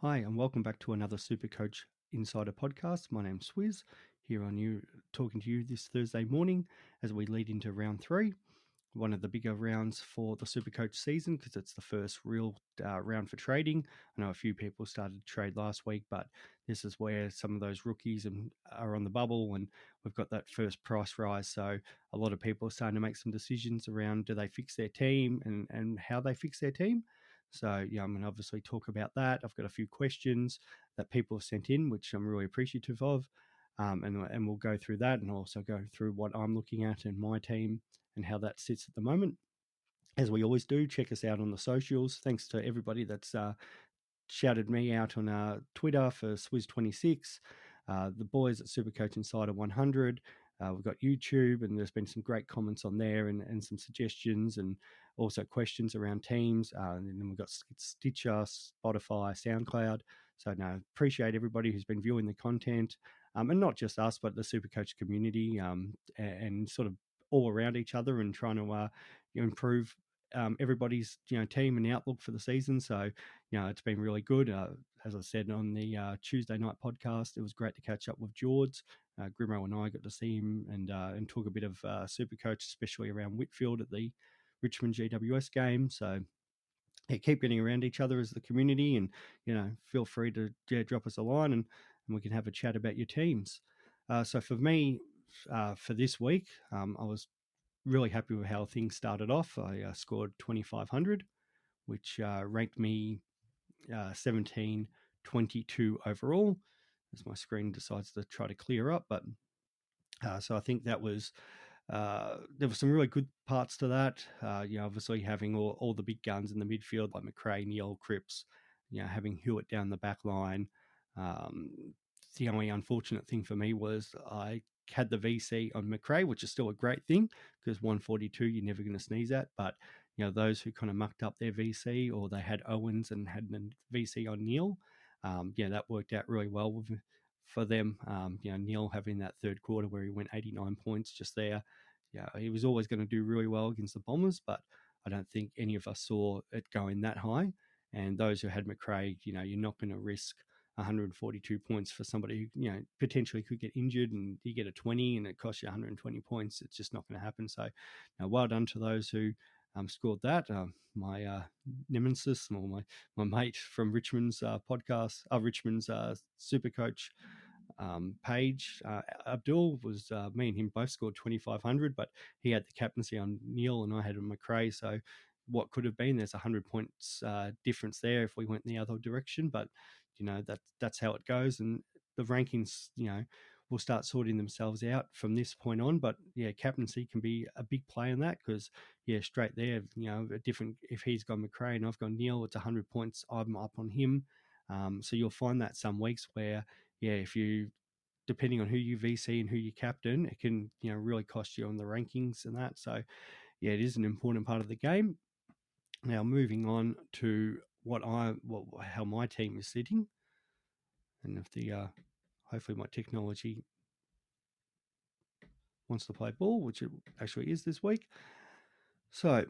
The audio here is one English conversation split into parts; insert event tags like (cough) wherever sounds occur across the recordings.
Hi, and welcome back to another Supercoach Insider podcast. My name's Swizz, here on you, talking to you this Thursday morning as we lead into round three, one of the bigger rounds for the Supercoach season because it's the first real uh, round for trading. I know a few people started to trade last week, but this is where some of those rookies and are on the bubble, and we've got that first price rise. So a lot of people are starting to make some decisions around do they fix their team and and how they fix their team. So, yeah, I'm going to obviously talk about that. I've got a few questions that people have sent in, which I'm really appreciative of. Um, and, and we'll go through that and also go through what I'm looking at in my team and how that sits at the moment. As we always do, check us out on the socials. Thanks to everybody that's uh, shouted me out on uh, Twitter for Swizz26, uh, the boys at Supercoach Insider 100. Uh, we've got YouTube, and there's been some great comments on there and, and some suggestions and also questions around teams. Uh, and then we've got Stitcher, Spotify, SoundCloud. So, no, appreciate everybody who's been viewing the content, um, and not just us, but the Supercoach community, um, and, and, sort of all around each other and trying to uh, improve um, everybody's you know team and outlook for the season. So you know it's been really good. Uh, as I said on the uh, Tuesday night podcast, it was great to catch up with George. Uh, Grimo and I got to see him and uh, and talk a bit of uh, super coach, especially around Whitfield at the Richmond GWS game. So yeah, keep getting around each other as the community, and you know, feel free to yeah, drop us a line, and, and we can have a chat about your teams. Uh, so for me, uh, for this week, um, I was really happy with how things started off. I uh, scored 2,500, which uh, ranked me uh, 17 22 overall. As my screen decides to try to clear up, but uh, so I think that was uh, there were some really good parts to that. Uh, you know, obviously having all, all the big guns in the midfield like Macrae, Neale, Cripps, you know, having Hewett down the back line. Um, the only unfortunate thing for me was I had the VC on Macrae, which is still a great thing because 142 you're never going to sneeze at. But you know those who kind of mucked up their VC or they had Owens and had a VC on Neale, um, yeah, that worked out really well with, for them. Um, you know Neale having that third quarter where he went 89 points just there. Yeah, he was always going to do really well against the Bombers, but I don't think any of us saw it going that high. And those who had Macrae, you know, you're not going to risk 142 points for somebody who you know potentially could get injured and you get a 20 and it costs you 120 points it's just not going to happen. So now well done to those who um, scored that. Uh, my uh, nemesis or my my mate from richmond's uh, podcast uh, richmond's uh, super coach um, page uh, abdul was uh, me and him both scored 2500 but he had the captaincy on Neale and i had Macrae so what could have been there's a 100 points uh, difference there if we went in the other direction but you know that that's how it goes, and the rankings, you know, will start sorting themselves out from this point on. But yeah, captaincy can be a big play in that because yeah, straight there, you know, a different if he's gone Macrae and I've gone Neale, it's hundred points. I'm up on him. Um, so you'll find that some weeks where yeah, if you depending on who you VC and who you captain, it can you know really cost you on the rankings and that. So yeah, it is an important part of the game. Now moving on to what I what how my team is sitting, and if the uh, hopefully my technology wants to play ball, which it actually is this week. So,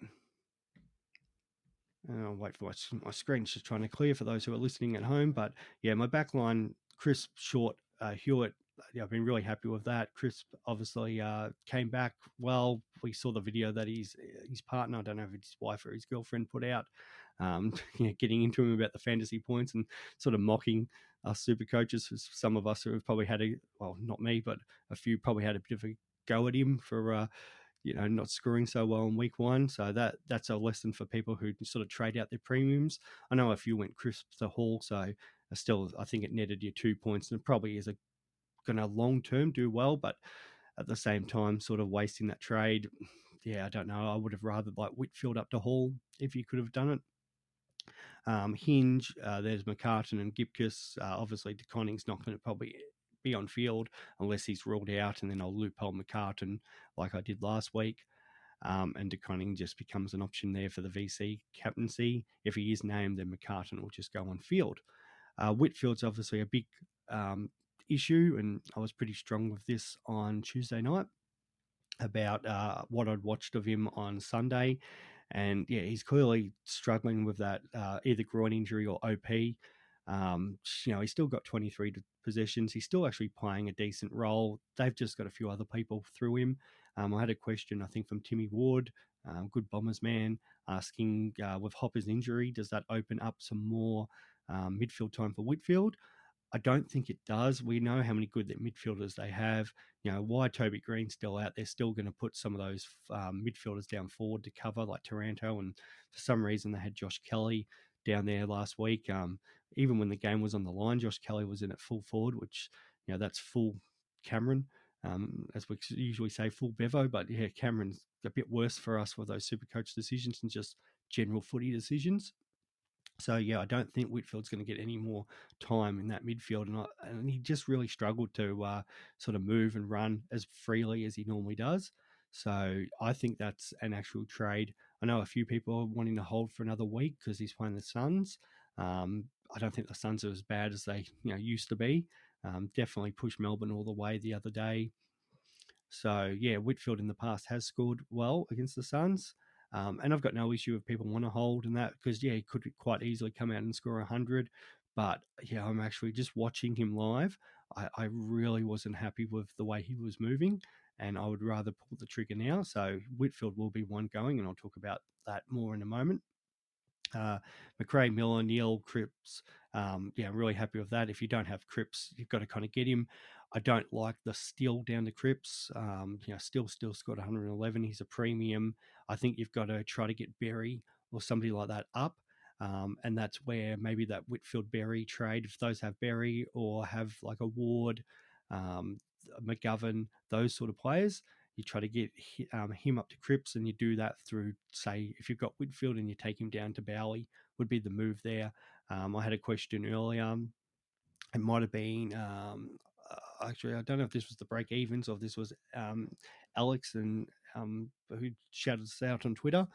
I'll wait for my, my screen's just trying to clear for those who are listening at home. But yeah, my back line, Crisp, Short, uh, Hewett, yeah, I've been really happy with that. Crisp obviously uh, came back well. We saw the video that his his partner, I don't know if it's his wife or his girlfriend, put out, um, (laughs) you know, getting into him about the fantasy points and sort of mocking us super coaches. Some of us who have probably had a well, not me, but a few probably had a bit of a go at him for. Uh, you know, not scoring so well in week one, so that that's a lesson for people who sort of trade out their premiums. I know a few went crisp to Hall, so still I think it netted you two points, and probably is going to long term do well, but at the same time, sort of wasting that trade. (sighs) Yeah, I don't know. I would have rather like Whitfield up to Hall if you could have done it. Um, Hinge, uh, there's McCartan and Gibcus. Uh, obviously, De Koning's not going to probably be on field unless he's ruled out, and then I'll loophole McCartan like I did last week. Um, and De Koning just becomes an option there for the VC captaincy. If he is named, then McCartan will just go on field. Uh, Whitfield's obviously a big um, issue, and I was pretty strong with this on Tuesday night about uh, what I'd watched of him on Sunday. And yeah, he's clearly struggling with that uh, either groin injury or OP. Um, you know, he's still got 23 possessions. He's still actually playing a decent role. They've just got a few other people through him. Um, I had a question, I think, from Timmy Ward, um, good Bombers man, asking uh, with Hopper's injury, does that open up some more um, midfield time for Whitfield? I don't think it does. We know how many good midfielders they have. You know, why Toby Greene's still out, they're still going to put some of those um, midfielders down forward to cover, like Taranto. And for some reason, they had Josh Kelly down there last week. Um, even when the game was on the line, Josh Kelly was in at full forward, which, you know, that's full Cameron, um, as we usually say, full Bevo. But yeah, Cameron's a bit worse for us with those super coach decisions and just general footy decisions. So yeah, I don't think Whitfield's going to get any more time in that midfield, and, I, and he just really struggled to uh, sort of move and run as freely as he normally does. So I think that's an actual trade. I know a few people are wanting to hold for another week because he's playing the Suns. Um, I don't think the Suns are as bad as they you know used to be. Um, definitely pushed Melbourne all the way the other day. So yeah, Whitfield in the past has scored well against the Suns. Um, and I've got no issue if people want to hold and that because yeah, he could quite easily come out and score hundred. But yeah, I'm actually just watching him live. I, I, really wasn't happy with the way he was moving, and I would rather pull the trigger now. So Whitfield will be one going, and I'll talk about that more in a moment. Uh, Macrae, Miller, Neale, Cripps. Um, yeah, I'm really happy with that. If you don't have Cripps, you've got to kind of get him. I don't like the Steele down to Cripps. Um, you know, still still scored 111. He's a premium. I think you've got to try to get Berry or somebody like that up. Um, and that's where maybe that Whitfield Berry trade, if those have Berry or have like a Ward, um, McGovern, those sort of players, you try to get um, him up to Cripps, and you do that through, say, if you've got Whitfield and you take him down to Bowey, would be the move there. Um, I had a question earlier. It might have been um, uh, actually, I don't know if this was the break evens or if this was um, Alex and um, who shouted us out on Twitter,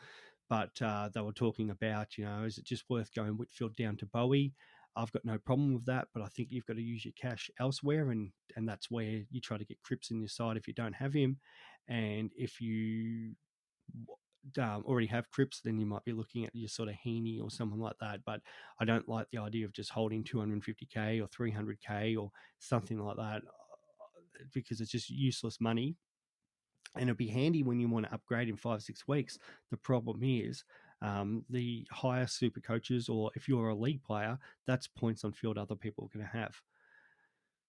but uh, they were talking about, you know, is it just worth going Whitfield down to Bowey? I've got no problem with that, but I think you've got to use your cash elsewhere, and and that's where you try to get Cripps in your side if you don't have him, and if you um, already have Cripps, then you might be looking at your sort of Heaney or someone like that. But I don't like the idea of just holding 250k or 300k or something like that uh, because it's just useless money. And it'll be handy when you want to upgrade in five, six weeks. The problem is um, the higher super coaches, or if you're a league player, that's points on field other people are going to have.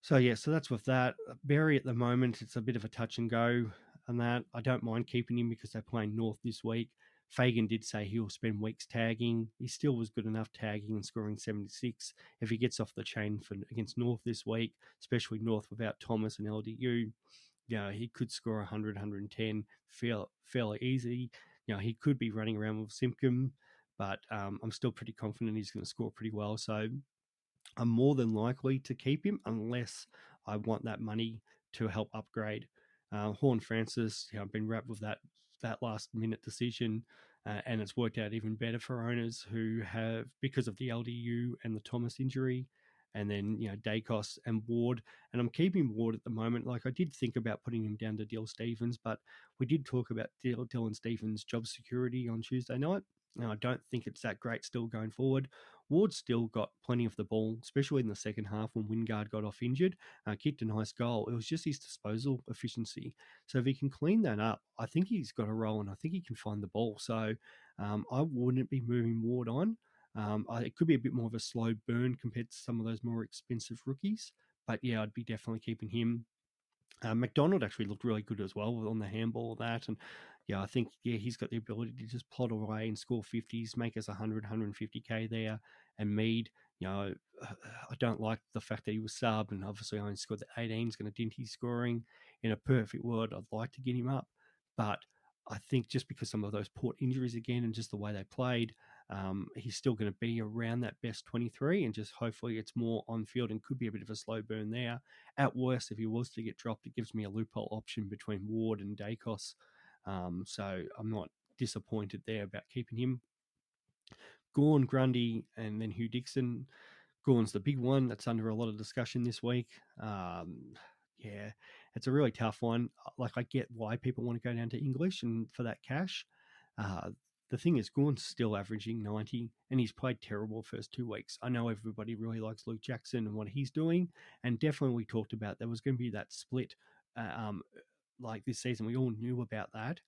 So yeah, so that's with that. Berry at the moment, it's a bit of a touch and go and that. I don't mind keeping him because they're playing North this week. Fagan did say he'll spend weeks tagging. He still was good enough tagging and scoring 76. If he gets off the chain for against North this week, especially North without Thomas and LDU, you know, he could score 100, 110 fairly, fairly easy. You know, he could be running around with Simpkin, but um, I'm still pretty confident he's going to score pretty well. So I'm more than likely to keep him unless I want that money to help upgrade. Uh, Horne-Francis, you know, been wrapped with that that last minute decision, uh, and it's worked out even better for owners who have because of the LDU and the Thomas injury, and then you know Daicos and Ward. And I'm keeping Ward at the moment. Like I did think about putting him down to Dill Stephens, but we did talk about Dylan Stephens' job security on Tuesday night. Now I don't think it's that great still going forward. Ward still got plenty of the ball, especially in the second half when Wingard got off injured, uh, kicked a nice goal. It was just his disposal efficiency. So if he can clean that up, I think he's got a role and I think he can find the ball. So um, I wouldn't be moving Ward on. Um, it could be a bit more of a slow burn compared to some of those more expensive rookies. But yeah, I'd be definitely keeping him. Uh, McDonald actually looked really good as well on the handball that, and yeah, I think yeah he's got the ability to just plot away and score fifties, make us 100, 150k there. And Mead, you know, (sighs) I don't like the fact that he was subbed and obviously only scored the 18. He's going to dint his scoring. In a perfect world, I'd like to get him up, but I think just because some of those port injuries again and just the way they played, um, he's still going to be around that best 23 and just hopefully it's more on field and could be a bit of a slow burn there. At worst, if he was to get dropped, it gives me a loophole option between Ward and Daicos. Um, so I'm not disappointed there about keeping him. Gawn, Grundy, and then Hugh Dixon. Gawn's the big one that's under a lot of discussion this week. Um, yeah, it's a really tough one. Like, I get why people want to go down to English and for that cash. Uh, the thing is, Gawn's still averaging 90 and he's played terrible first two weeks. I know everybody really likes Luke Jackson and what he's doing. And definitely we talked about there was going to be that split uh, um, like this season. We all knew about that.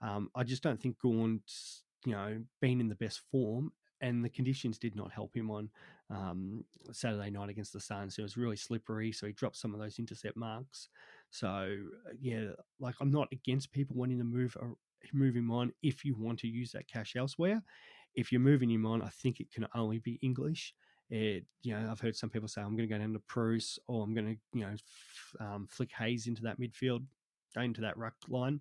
Um, I just don't think Gawn's, you know, been in the best form and the conditions did not help him on um, Saturday night against the Suns. It was really slippery, so he dropped some of those intercept marks. So uh, yeah, like I'm not against people wanting to move him on if you want to use that cash elsewhere. If you're moving him on, I think it can only be English. It, you know, I've heard some people say I'm going to go down to Preuss or I'm going to, you know, f- um, flick Hayes into that midfield, into that ruck line.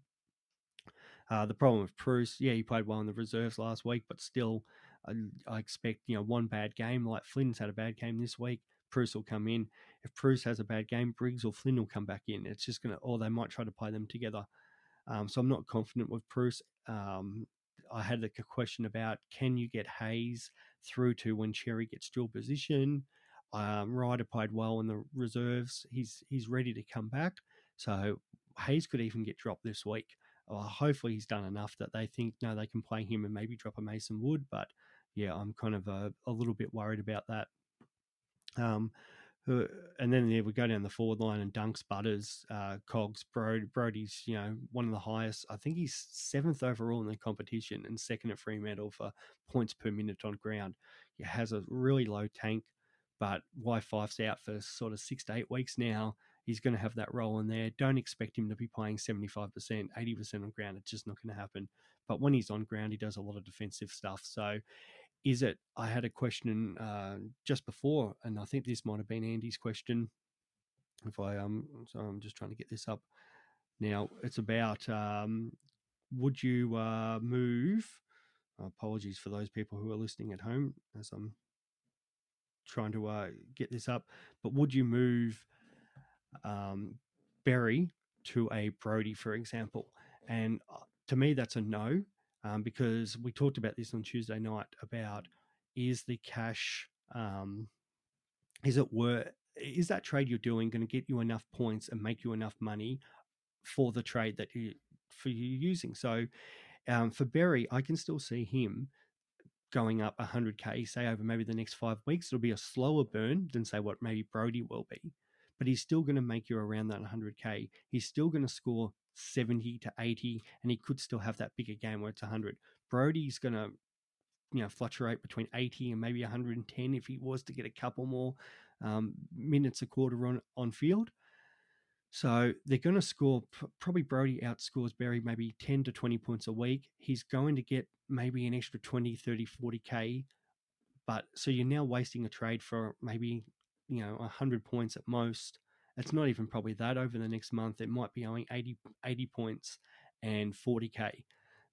Uh, the problem with Preuss, yeah, he played well in the reserves last week, but still, I, I, expect you know one bad game like Flynn's had a bad game this week. Preuss will come in. If Preuss has a bad game, Briggs or Flynn will come back in. It's just gonna, or they might try to play them together. Um, so I'm not confident with Preuss. Um, I had a question about can you get Hayes through to when Xerri gets dual position. Um, Ryder played well in the reserves. He's he's ready to come back. So Hayes could even get dropped this week. Well, hopefully he's done enough that they think no, they can play him and maybe drop a Mason Wood. But yeah, I'm kind of a, a little bit worried about that. Um, and then yeah, we go down the forward line and Dunks, Butters, uh, Cogs, Brodie. Brodie's you know one of the highest. I think he's seventh overall in the competition and second at Fremantle for points per minute on ground. He has a really low tank, but Fyfe's out for sort of six to eight weeks now. He's going to have that role in there. Don't expect him to be playing 75%, 80% on ground. It's just not going to happen. But when he's on ground, he does a lot of defensive stuff. So is it? I had a question uh, just before, and I think this might have been Andy's question. If I um, so I'm just trying to get this up now. It's about um, would you uh, move? Apologies for those people who are listening at home as I'm trying to uh, get this up. But would you move um, Berry to a Brodie, for example? And uh, to me, that's a no um, because we talked about this on Tuesday night about is the cash um, is it worth is that trade you're doing going to get you enough points and make you enough money for the trade that you for you using? So um, for Berry I can still see him going up 100k say over maybe the next five weeks it'll be a slower burn than say what maybe Brodie will be but he's still going to make you around that 100k he's still going to score 70 to 80, and he could still have that bigger game where it's 100. Brodie's going to, you know, fluctuate between 80 and maybe 110 if he was to get a couple more um, minutes a quarter on, on field. So they're going to score, probably Brodie outscores Berry maybe 10 to 20 points a week. He's going to get maybe an extra 20, 30, 40K. But so you're now wasting a trade for maybe, you know, 100 points at most it's not even probably that over the next month. It might be owing 80, 80 points and 40K.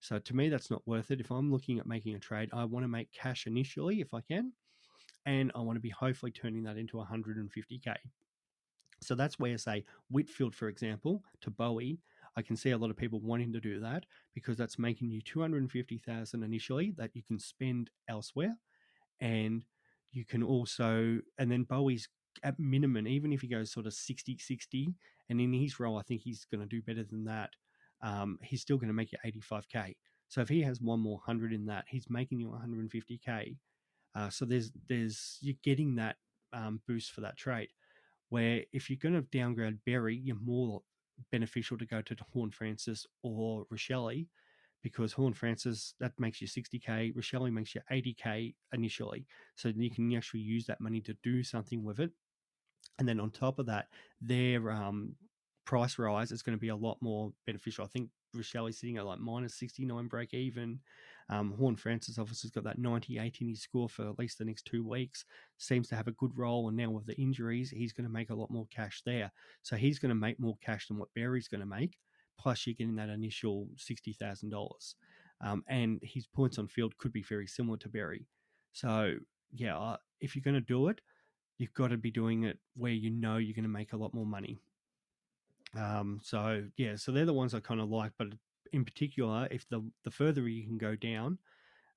So to me, that's not worth it. If I'm looking at making a trade, I want to make cash initially if I can, and I want to be hopefully turning that into 150K. So that's where, say, Whitfield, for example, to Bowey, I can see a lot of people wanting to do that because that's making you 250,000 initially that you can spend elsewhere. And you can also, and then Bowey's at minimum, even if he goes sort of 60 60, and in his role, I think he's going to do better than that, um, he's still going to make you 85K. So if he has one more 100 in that, he's making you 150K. Uh, so there's, there's, you're getting that um, boost for that trade. Where if you're going to downgrade Berry, you're more beneficial to go to Horne-Francis or Rachele because Horne-Francis that makes you 60k, Rachele makes you 80k initially, so you can actually use that money to do something with it and then on top of that, their um, price rise is going to be a lot more beneficial. I think Rachele is sitting at like minus 69 break even. Um, Horne-Francis obviously has got that 98 in his score for at least the next two weeks. Seems to have a good role, and now with the injuries, he's going to make a lot more cash there. So he's going to make more cash than what Berry's going to make. Plus, you're getting that initial sixty thousand um, dollars, and his points on field could be very similar to Berry. So yeah, uh, if you're going to do it, you've got to be doing it where you know you're going to make a lot more money. Um, so yeah, so they're the ones I kind of like, but in particular, if the the further you can go down,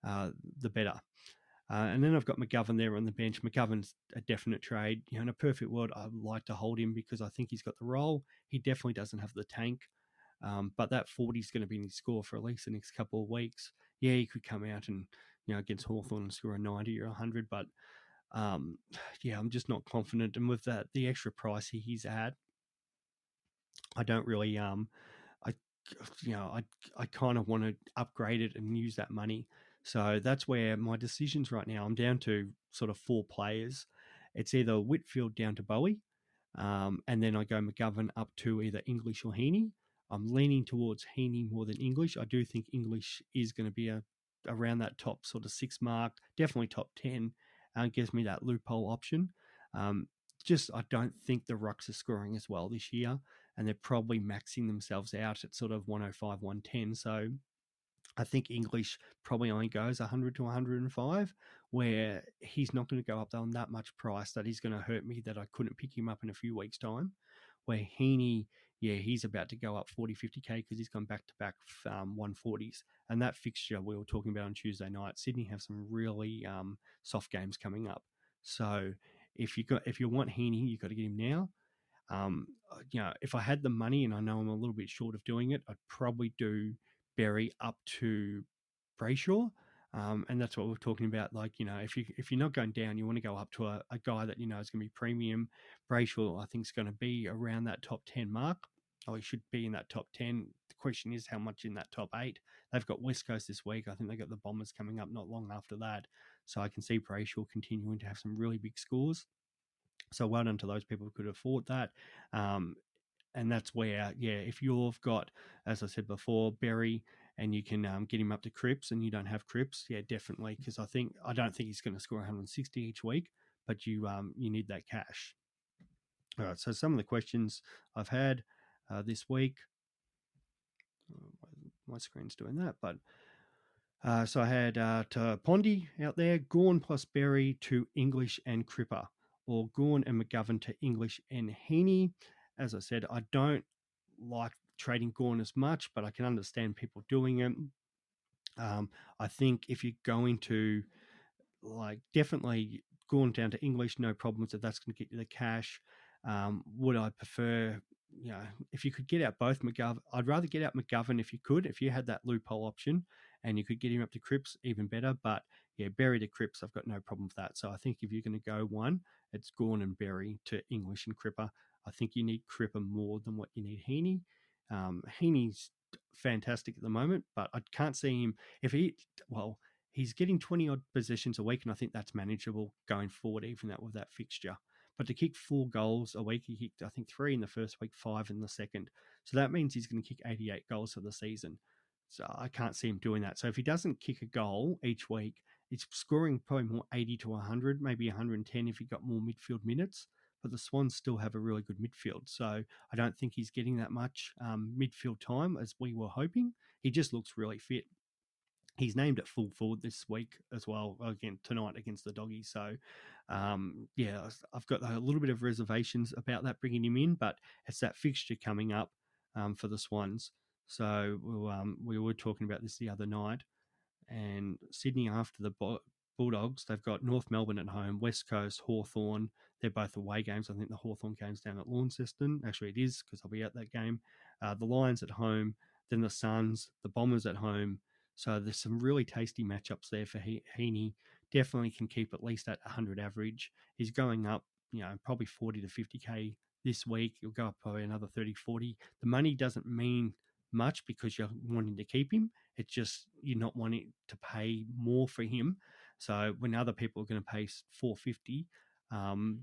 uh, the better. Uh, and then I've got McGovern there on the bench. McGovern's a definite trade. You know, in a perfect world, I'd like to hold him because I think he's got the role. He definitely doesn't have the tank, um, but that 40 is going to be in his score for at least the next couple of weeks. yeah, he could come out and you know against Hawthorn and score a ninety or hundred, but um, (sighs) yeah, I'm just not confident. And with that, the extra price he's at, I don't really um, I (sighs) you know I I kind of want to upgrade it and use that money. So that's where my decisions right now. I'm down to sort of four players. It's either Whitfield down to Bowey, um, and then I go McGovern up to either English or Heaney. I'm leaning towards Heaney more than English. I do think English is going to be a around that top sort of six mark, definitely top ten, and uh, gives me that loophole option. Um, just I don't think the Rucks are scoring as well this year, and they're probably maxing themselves out at sort of 105, 110. So I think English probably only goes 100 to 105, where he's not going to go up on that much price that he's going to hurt me that I couldn't pick him up in a few weeks' time. Where Heaney, yeah, he's about to go up 40, 50k because he's gone back to back um, 140s. And that fixture we were talking about on Tuesday night, Sydney have some really um, soft games coming up. So if you got if you want Heaney, you got to get him now. Um, uh, you know, if I had the money and I know I'm a little bit short of doing it, I'd probably do Berry up to Brayshaw. Um, and that's what we're talking about. Like, you know, if you if you're not going down, you want to go up to a, a guy that you know is going to be premium. Brayshaw, I think, is going to be around that top ten mark. Oh, he should be in that top ten. The question is how much in that top eight. They've got West Coast this week. I think they got the Bombers coming up not long after that. So I can see Brayshaw continuing to have some really big scores. So well done to those people who could afford that. Um, and that's where, yeah, if you've got, as I said before, Berry and you can um, get him up to Cripps and you don't have Cripps, yeah, definitely. Because I think I don't think he's going to score 160 each week, but you um, you need that cash. All right. So some of the questions I've had uh, this week. Uh, my screen's doing that, but uh, so I had uh, to Pondy out there, Gawn plus Berry to English and Cripper, or Gawn and McGovern to English and Heaney as I said, I don't like trading Gawn as much, but I can understand people doing it. Um, I think if you're going to like definitely Gawn down to English, no problems if that's going to get you the cash. Um, would I prefer, you know, if you could get out both McGovern, I'd rather get out McGovern if you could, if you had that loophole option and you could get him up to Cripps, even better. But yeah, Berry to Cripps, I've got no problem with that. So I think if you're going to go one, it's Gawn and Berry to English and Cripper. I think you need Cripper more than what you need Heaney. Um, Heaney's fantastic at the moment, but I can't see him if he well he's getting 20 odd possessions a week, and I think that's manageable going forward, even that with that fixture. But to kick four goals a week, he kicked, I think, three in the first week, five in the second. So that means he's going to kick 88 goals for the season. So I can't see him doing that. So if he doesn't kick a goal each week, it's scoring probably more 80 to 100, maybe 110 if he got more midfield minutes but the Swans still have a really good midfield. So I don't think he's getting that much um, midfield time as we were hoping. He just looks really fit. He's named at full forward this week as well, again tonight against the Doggies. So, um, yeah, I've got a little bit of reservations about that bringing him in, but it's that fixture coming up um, for the Swans. So we'll, um, we were talking about this the other night, and Sydney after the Bulldogs, they've got North Melbourne at home, West Coast, Hawthorn. They're both away games. I think the Hawthorn game's down at Launceston. Actually, it is because I'll be at that game. Uh, the Lions at home, then the Suns, the Bombers at home. So there's some really tasty matchups there for he- Heaney. Definitely can keep at least at 100 average. He's going up, you know, probably 40 to 50k this week. He'll go up probably another 30, 40. The money doesn't mean much because you're wanting to keep him. It's just you're not wanting to pay more for him. So when other people are going to pay 450, um,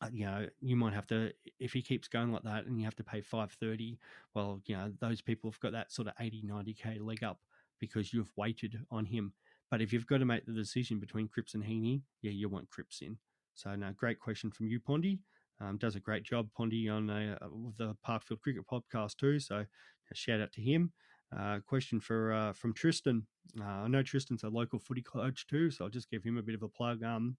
uh, you know, you might have to if he keeps going like that, and you have to pay 530. Well, you know, those people have got that sort of 80, 90k leg up because you've waited on him. But if you've got to make the decision between Cripps and Heaney, yeah, you want Cripps in. So, no, great question from you, Pondy. Um, does a great job, Pondy, on uh, the Parkfield Cricket podcast too. So, shout out to him. Uh, question for uh, from Tristan. Uh, I know Tristan's a local footy coach too, so I'll just give him a bit of a plug. Um,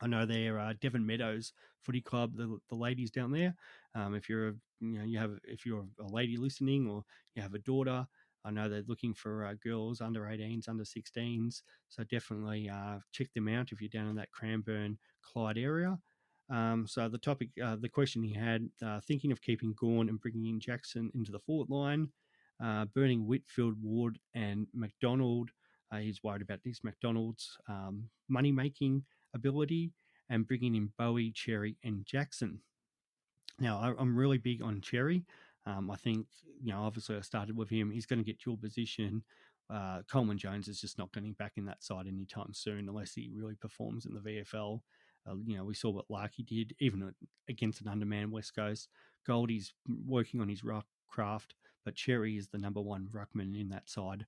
I know they're uh, Devon Meadows Footy Club, the, the ladies down there. Um, if you're a, you know you have if you're a lady listening or you have a daughter, I know they're looking for uh, girls under 18s, under 16s. So definitely uh, check them out if you're down in that Cranbourne, Clyde area. Um, so the topic, uh, the question he had, uh, thinking of keeping Gawn and bringing in Jackson into the forward line. uh, burning Whitfield, Ward, and McDonald. Uh, he's worried about this McDonald's um, money making ability and bringing in Bowey, Xerri, and Jackson. Now, I, am really big on Xerri. Um, I think, you know, obviously I started with him. He's going to get dual position. Uh, Coleman Jones is just not getting back in that side anytime soon unless he really performs in the VFL. Uh, you know, we saw what Larkey did, even against an underman West Coast. Goldie's working on his ruck craft, but Xerri is the number one ruckman in that side.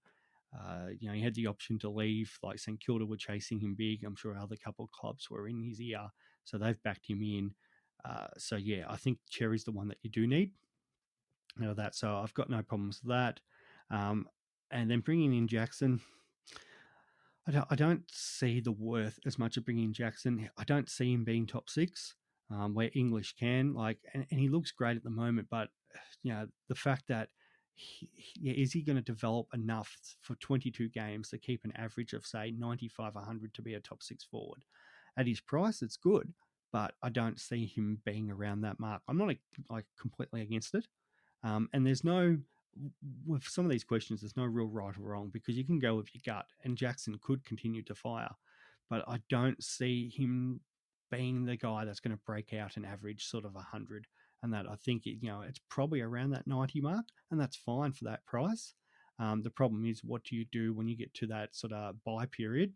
Uh, you know, he had the option to leave, like St Kilda were chasing him big. I'm sure other couple of clubs were in his ear, so they've backed him in. Uh, so yeah, I think Xerri's the one that you do need. Know that, so I've got no problems with that. Um, and then bringing in Jackson, I don't, I don't see the worth as much of bringing Jackson. I don't see him being top six, um, where English can like, and, and, he looks great at the moment. But (sighs) you know, the fact that he, is he going to develop enough for 22 games to keep an average of say 95, 100 to be a top six forward? At his price, it's good, but I don't see him being around that mark. I'm not like completely against it, um, and there's no with some of these questions, there's no real right or wrong because you can go with your gut, and Jackson could continue to fire, but I don't see him being the guy that's going to break out an average sort of 100 and that I think you know it's probably around that 90 mark and that's fine for that price. Um, the problem is what do you do when you get to that sort of buy period?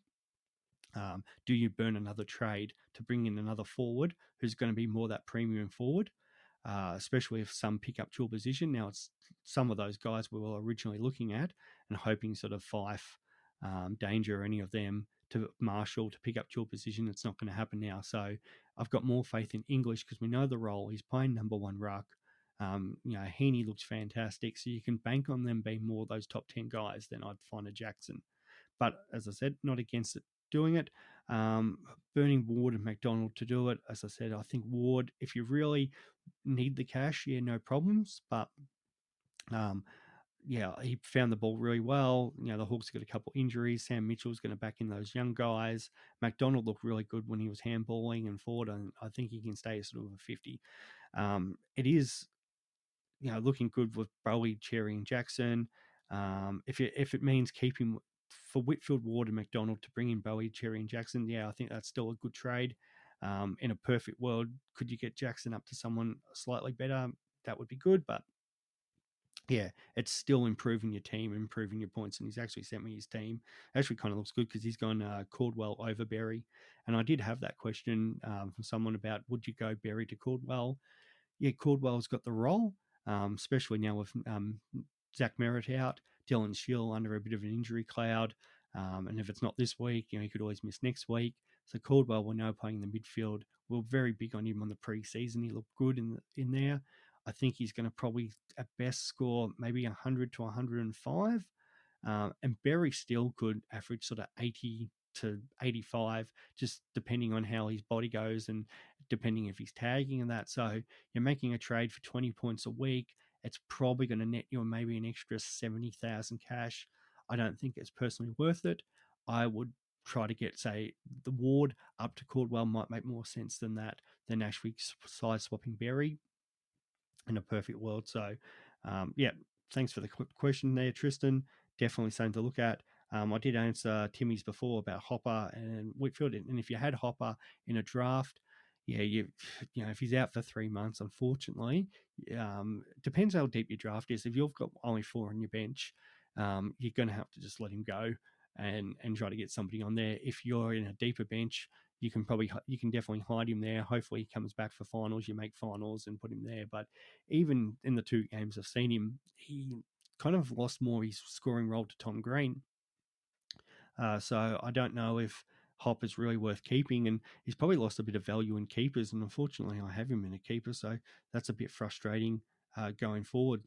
Um, do you burn another trade to bring in another forward who's going to be more that premium forward uh, especially if some pick up dual position. Now, it's some of those guys we were originally looking at and hoping sort of Fyfe, um, Danger, or any of them to Marshall to pick up dual position. It's not going to happen now. So I've got more faith in English because we know the role. He's playing number one ruck. Um, you know, Heaney looks fantastic. So you can bank on them being more of those top 10 guys than I'd find a Jackson. But as I said, not against it doing it. Um, burning Ward and McDonald to do it. As I said, I think Ward, if you really need the cash, yeah, no problems. But um, yeah, he found the ball really well. You know, the Hawks got a couple injuries. Sam Mitchell's going to back in those young guys. McDonald looked really good when he was handballing and forward, and I think he can stay sort of a 50. Um, it is, you know, looking good with Bowey, Xerri, and Jackson. Um, if if it means keeping for Whitfield, Ward, and McDonald to bring in Bowey, Xerri, and Jackson, yeah, I think that's still a good trade. Um, in a perfect world, could you get Jackson up to someone slightly better? That would be good, but yeah, it's still improving your team, improving your points. And he's actually sent me his team. Actually, kind of looks good because he's gone uh, Caldwell over Berry. And I did have that question um, from someone about would you go Berry to Caldwell? Yeah, Caldwell's got the role, um, especially now with um, Zach Merrett out, Dylan Shiel under a bit of an injury cloud. Um, and if it's not this week, you know, he could always miss next week. So Caldwell will now playing the midfield. We're very big on him on the preseason. He looked good in in there. I think he's going to probably at best score maybe 100 to 105. Um, and Berry still could average sort of 80 to 85, just depending on how his body goes and depending if he's tagging and that. So you're making a trade for 20 points a week. It's probably going to net you maybe an extra 70,000 cash. I don't think it's personally worth it. I would try to get, say, the Ward up to Caldwell might make more sense than that, than actually side swapping Berry in a perfect world. So, um, yeah, thanks for the question there, Tristan. Definitely something to look at. Um, I did answer Timmy's before about Hopper and Whitfield, and if you had Hopper in a draft, yeah, you (sighs) you know if he's out for three months, unfortunately, um, depends how deep your draft is. If you've got only four on your bench, um, you're going to have to just let him go and and try to get somebody on there. If you're in a deeper bench, you can probably you can definitely hide him there. Hopefully, he comes back for finals. You make finals and put him there. But even in the two games I've seen him, he kind of lost more his scoring role to Tom Green. Uh, so I don't know if Hop is really worth keeping, and he's probably lost a bit of value in keepers. And unfortunately, I have him in a keeper, so that's a bit frustrating uh, going forward.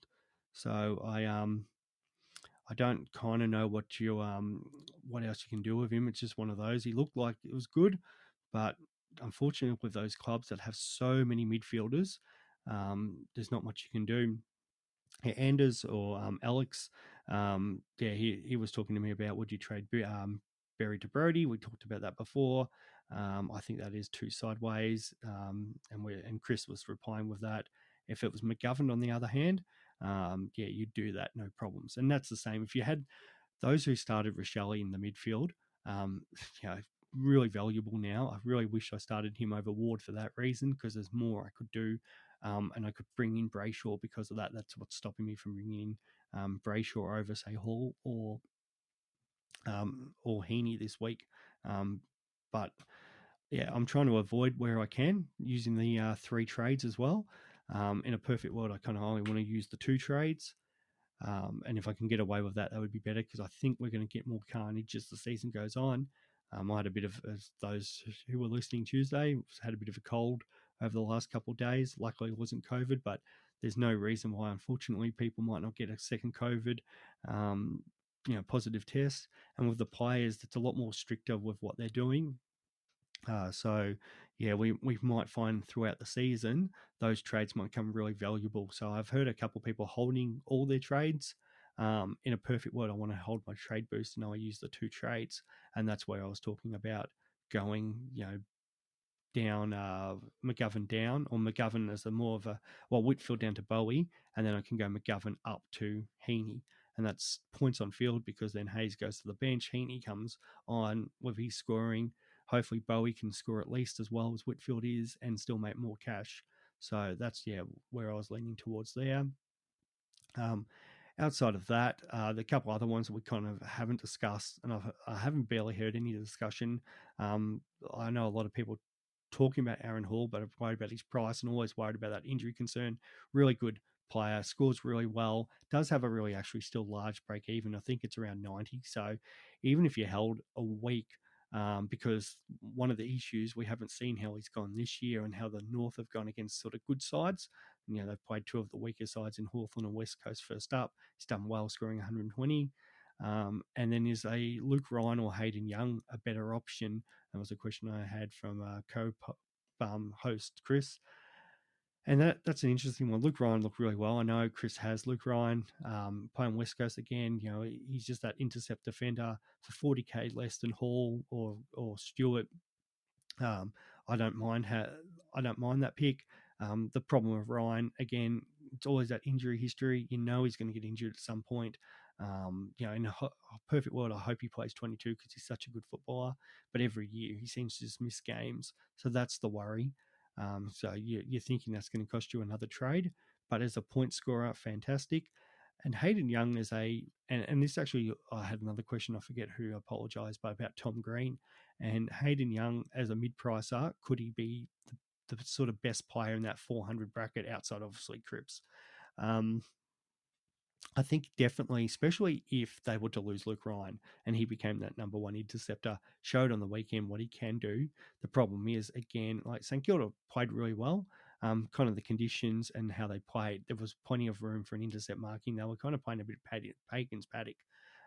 So I um I don't kind of know what you um what else you can do with him. It's just one of those. He looked like it was good, but unfortunately, with those clubs that have so many midfielders, um, there's not much you can do. Anders or um, Alex, um, yeah, he, he was talking to me about would you trade um, To Brodie? We talked about that before. Um, I think that is two sideways, um, and we and Chris was replying with that. If it was McGovern, on the other hand, um, yeah, you do that no problems. And that's the same if you had those who started Rachele in the midfield. Um, (laughs) you know, really valuable now. I really wish I started him over Ward for that reason because there's more I could do. Um, and I could bring in Brayshaw because of that. That's what's stopping me from bringing in um, Brayshaw over, say, Hall or um, or Heaney this week. Um, but yeah, I'm trying to avoid where I can using the uh, three trades as well. Um, in a perfect world, I kind of only want to use the two trades. Um, and if I can get away with that, that would be better because I think we're going to get more carnage as the season goes on. Um, I had a bit of, those who were listening Tuesday, had a bit of a cold over the last couple of days. Luckily, it wasn't COVID, but there's no reason why, unfortunately, people might not get a second COVID, um, you know, positive test. And with the players, it's a lot more stricter with what they're doing. Uh, so, yeah, we, we might find throughout the season those trades might come really valuable. So I've heard a couple people holding all their trades. Um, in a perfect world, I want to hold my trade boost and I use the two trades, and that's where I was talking about going, you know, down uh, McGovern down, or McGovern as a more of a well Whitfield down to Bowey, and then I can go McGovern up to Heaney, and that's points on field because then Hayes goes to the bench, Heaney comes on with his scoring. Hopefully Bowey can score at least as well as Whitfield is, and still make more cash. So that's yeah where I was leaning towards there. Um, outside of that, uh, the couple other ones that we kind of haven't discussed, and I've, I have not barely heard any discussion. Um, I know a lot of people talking about Aaron Hall, but I'm worried about his price and always worried about that injury concern. Really good player, scores really well, does have a really actually still large break even. I think it's around 90. So even if you held a week, um, because one of the issues we haven't seen how he's gone this year and how the North have gone against sort of good sides. You know, they've played two of the weaker sides in Hawthorn and West Coast first up. He's done well, scoring 120. Um, and then is a Luke Ryan or Hayden Young a better option? That was a question I had from uh, co um, host Chris. And that that's an interesting one. Luke Ryan looked really well. I know Chris has Luke Ryan um, playing West Coast again. You know, he's just that intercept defender for 40k less than Hall or or Stewart. Um, I don't mind ha- I don't mind that pick. Um, the problem with Ryan again, it's always that injury history. You know he's going to get injured at some point. Um, you know, in a, ho- a, perfect world, I hope he plays 22 because he's such a good footballer. But every year he seems to just miss games, so that's the worry. Um, so you, are thinking that's going to cost you another trade, but as a point scorer, fantastic. And Hayden Young is a, and, and this actually, I had another question. I forget who I apologised, but about Tom Green and Hayden Young as a mid-pricer. Could he be the, the, sort of best player in that 400 bracket outside, obviously, Cripps? Um, I think definitely, especially if they were to lose Luke Ryan and he became that number one interceptor, showed on the weekend what he can do. The problem is, again, like St Kilda played really well. Um, kind of the conditions and how they played, there was plenty of room for an intercept marking. They were kind of playing a bit of Pagan's paddock.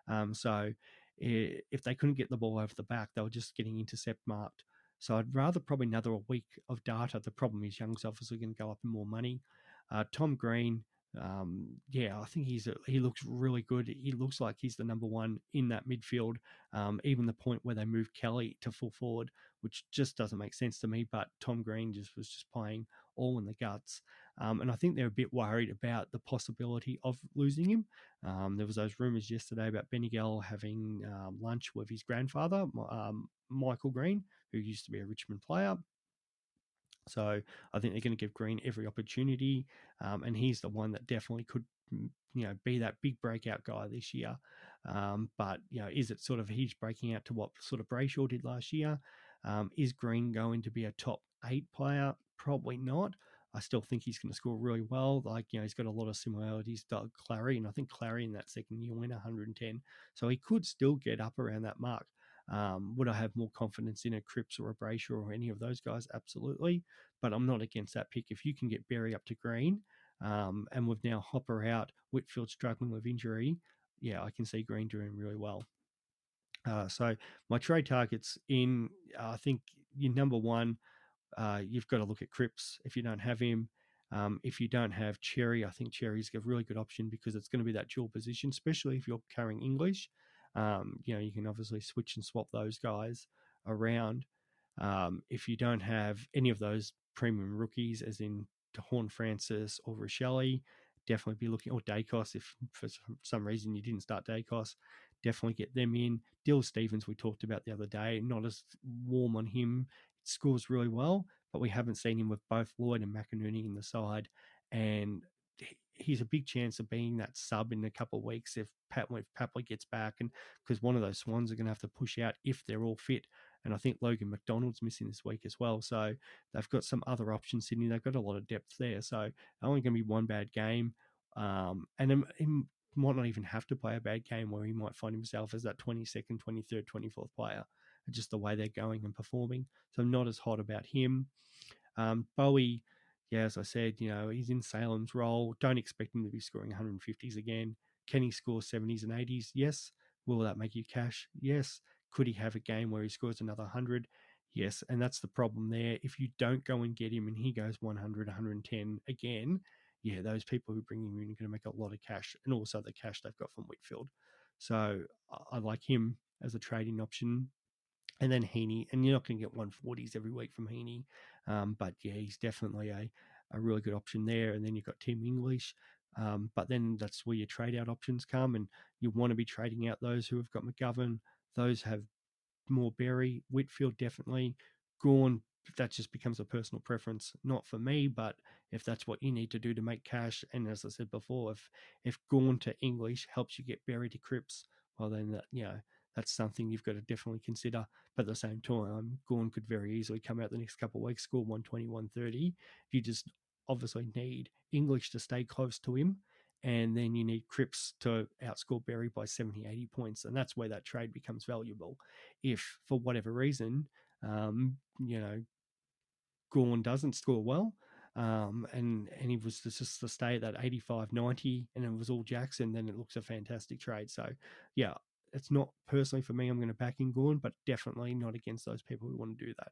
Um, so if they couldn't get the ball over the back, they were just getting intercept marked. So I'd rather probably another week of data. The problem is Young's obviously going to go up in more money. Uh, Tom Green, um, yeah, I think he's a, he looks really good. He looks like he's the number one in that midfield. Um, even the point where they moved Kelly to full forward, which just doesn't make sense to me. But Tom Green just was just playing all in the guts, um, and I think they're a bit worried about the possibility of losing him. Um, there was those rumours yesterday about Benny Gale having um, lunch with his grandfather, um, Michael Green, who used to be a Richmond player. So I think they're going to give Green every opportunity, um, and he's the one that definitely could, mm, you know, be that big breakout guy this year. Um, but you know, is it sort of he's breaking out to what sort of Brayshaw did last year? Um, is Green going to be a top eight player? Probably not. I still think he's going to score really well. Like, you know, he's got a lot of similarities to Clary, and I think Clary in that second year went 110. So he could still get up around that mark. Um, would I have more confidence in a Cripps or a Brayshaw or any of those guys? Absolutely. But I'm not against that pick. If you can get Berry up to green, um, and we've now Hopper out, Whitfield struggling with injury, yeah, I can see Green doing really well. Uh, so my trade targets in, uh, I think your number one, uh, you've got to look at Cripps if you don't have him. Um, if you don't have Xerri, I think Xerri's a really good option because it's going to be that dual position, especially if you're carrying English. Um, you know, you can obviously switch and swap those guys around. Um, if you don't have any of those premium rookies, as in Horne-Francis or Rachele, definitely be looking, or Daicos, if for some reason you didn't start Daicos, definitely get them in. Dill Stephens, we talked about the other day, not as warm on him. Scores really well, but we haven't seen him with both Lloyd and McInerney in the side. And he's a big chance of being that sub in a couple of weeks if Pat if Papley gets back, and because one of those Swans are going to have to push out if they're all fit. And I think Logan McDonald's missing this week as well. So they've got some other options, Sydney. They've got a lot of depth there. So only going to be one bad game. Um, and he might not even have to play a bad game where he might find himself as that 22nd, 23rd, 24th player. Just the way they're going and performing. So I'm not as hot about him. Um, Bowey, yeah, as I said, you know, he's in Salem's role. Don't expect him to be scoring 150s again. Can he score 70s and 80s? Yes. Will that make you cash? Yes. Could he have a game where he scores another 100? Yes. And that's the problem there. If you don't go and get him and he goes 100, 110 again, yeah, those people who bring him in are going to make a lot of cash and also the cash they've got from Whitfield. So I like him as a trading option. And then Heeney, and you're not going to get 140s every week from Heeney. Um, but yeah, he's definitely a, a really good option there. And then you've got Tim English. Um, but then that's where your trade out options come, and you want to be trading out those who have got McGovern. Those have more Berry, Whitfield definitely. Gawn, that just becomes a personal preference, not for me, but if that's what you need to do to make cash, and as I said before, if if Gawn to English helps you get Berry to Cripps, well then that you know that's something you've got to definitely consider. But at the same time, Gawn could very easily come out the next couple of weeks, score 120, 130. You just obviously need English to stay close to him. And then you need Cripps to outscore Berry by 70, 80 points. And that's where that trade becomes valuable. If, for whatever reason, um, you know, Gawn doesn't score well, um, and and he was just to stay at that 85 90 and it was all Jackson then it looks a fantastic trade so yeah it's not personally for me I'm going to back in Gawn, but definitely not against those people who want to do that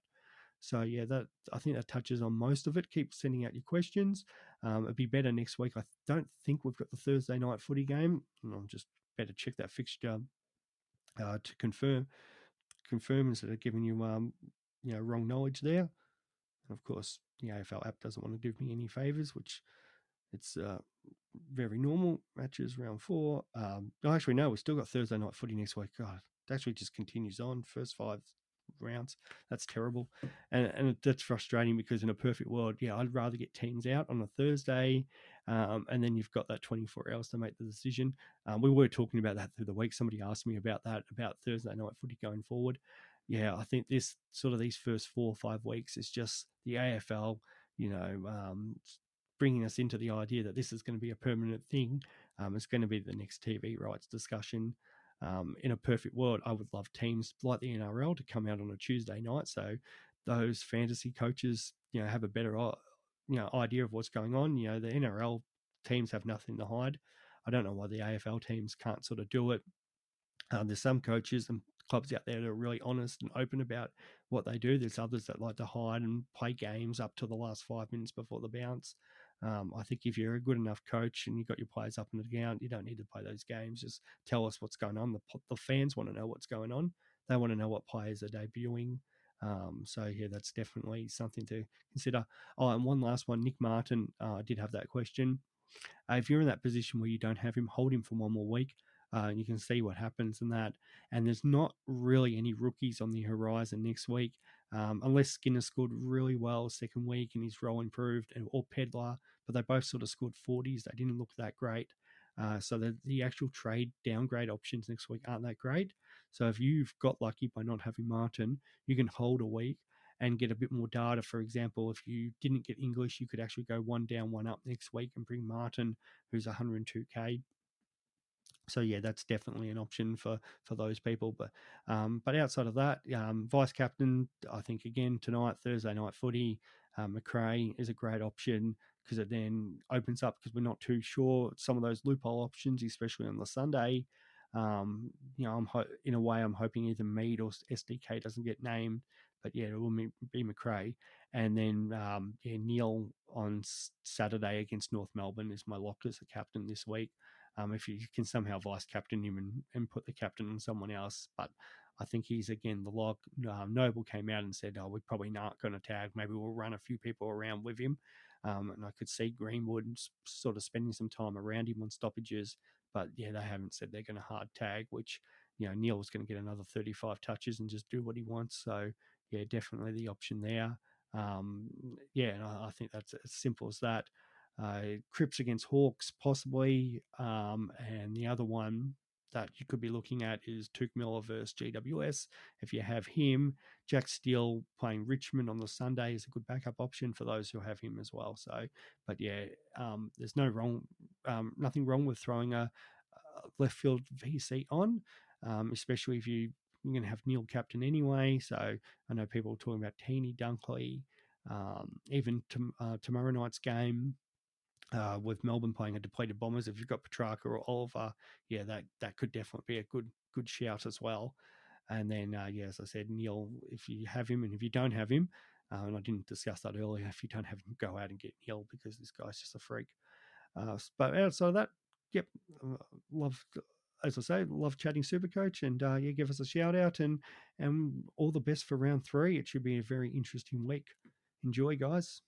so yeah, that I think that touches on most of it. Keep sending out your questions. Um, it'd be better next week. I don't think we've got the Thursday night footy game. I'm just better check that fixture uh, to confirm confirm instead of giving you um you know wrong knowledge there. And of course, the AFL app doesn't want to do me any favors, which it's uh, very normal. Matches round four. Um, actually, no, we've still got Thursday night footy next week. God, it actually just continues on. First five rounds. That's terrible, and and that's frustrating because in a perfect world, yeah, I'd rather get teams out on a Thursday, um, and then you've got that 24 hours to make the decision. Um, we were talking about that through the week. Somebody asked me about that about Thursday night footy going forward. Yeah, I think this sort of these first four or five weeks is just the AFL, you know, um, bringing us into the idea that this is going to be a permanent thing. Um, it's going to be the next TV rights discussion. Um, in a perfect world, I would love teams like the NRL to come out on a Tuesday night, so those fantasy coaches, you know, have a better, uh, you know, idea of what's going on. You know, the NRL teams have nothing to hide. I don't know why the AFL teams can't sort of do it. Um, there's some coaches and clubs out there that are really honest and open about what they do. There's others that like to hide and play games up to the last five minutes before the bounce. Um, I think if you're a good enough coach and you've got your players up the ground, you don't need to play those games. Just tell us what's going on. The, the fans want to know what's going on. They want to know what players are debuting. Um, so yeah, that's definitely something to consider. Oh, and one last one, Nick Martin. Uh, I did have that question. Uh, if you're in that position where you don't have him, hold him for one more week. Uh, you can see what happens in that. And there's not really any rookies on the horizon next week, um, unless Skinner scored really well second week and his role improved, or Pedlar but they both sort of scored 40s. They didn't look that great. Uh, so the, the actual trade downgrade options next week aren't that great. So if you've got lucky by not having Martin, you can hold a week and get a bit more data. For example, if you didn't get English, you could actually go one down, one up next week and bring Martin, who's 102k. So yeah, that's definitely an option for for those people. But um, but outside of that, um, vice captain, I think again tonight Thursday night footy, um, Macrae is a great option because it then opens up because we're not too sure some of those loophole options, especially on the Sunday. Um, you know, I'm ho- in a way I'm hoping either Mead or SDK doesn't get named, but yeah, it will be Macrae. And then um, yeah, Neale on Saturday against North Melbourne is my lock as a captain this week. Um, if you can somehow vice captain him and, and put the captain on someone else, but I think he's again the lock. Uh, Noble came out and said, "Oh, we're probably not going to tag. Maybe we'll run a few people around with him." Um, and I could see Greenwood sort of spending some time around him on stoppages. But yeah, they haven't said they're going to hard tag, which, you know, Neale's going to get another 35 touches and just do what he wants. So yeah, definitely the option there. Um, yeah, and I, I, think that's as simple as that. Uh, Cripps against Hawks, possibly. Um, and the other one that you could be looking at is Touk Miller versus GWS. If you have him, Jack Steele playing Richmond on the Sunday is a good backup option for those who have him as well. So, but yeah, um, there's no wrong, um, nothing wrong with throwing a, a left field VC on, um, especially if you you're going to have Neale captain anyway. So I know people are talking about Teeny Dunkley, um, even to, uh, tomorrow night's game uh, with Melbourne playing a depleted Bombers. If you've got Petrarca or Oliver, yeah, that that could definitely be a good good shout as well. And then, uh, yeah, as I said, Neale, if you have him and if you don't have him, uh, and I didn't discuss that earlier, if you don't have him, go out and get Neale because this guy's just a freak. Uh, but outside of that, yep, uh, love, as I say, love chatting Supercoach, and uh, yeah, give us a shout out and and all the best for round three. It should be a very interesting week. Enjoy, guys.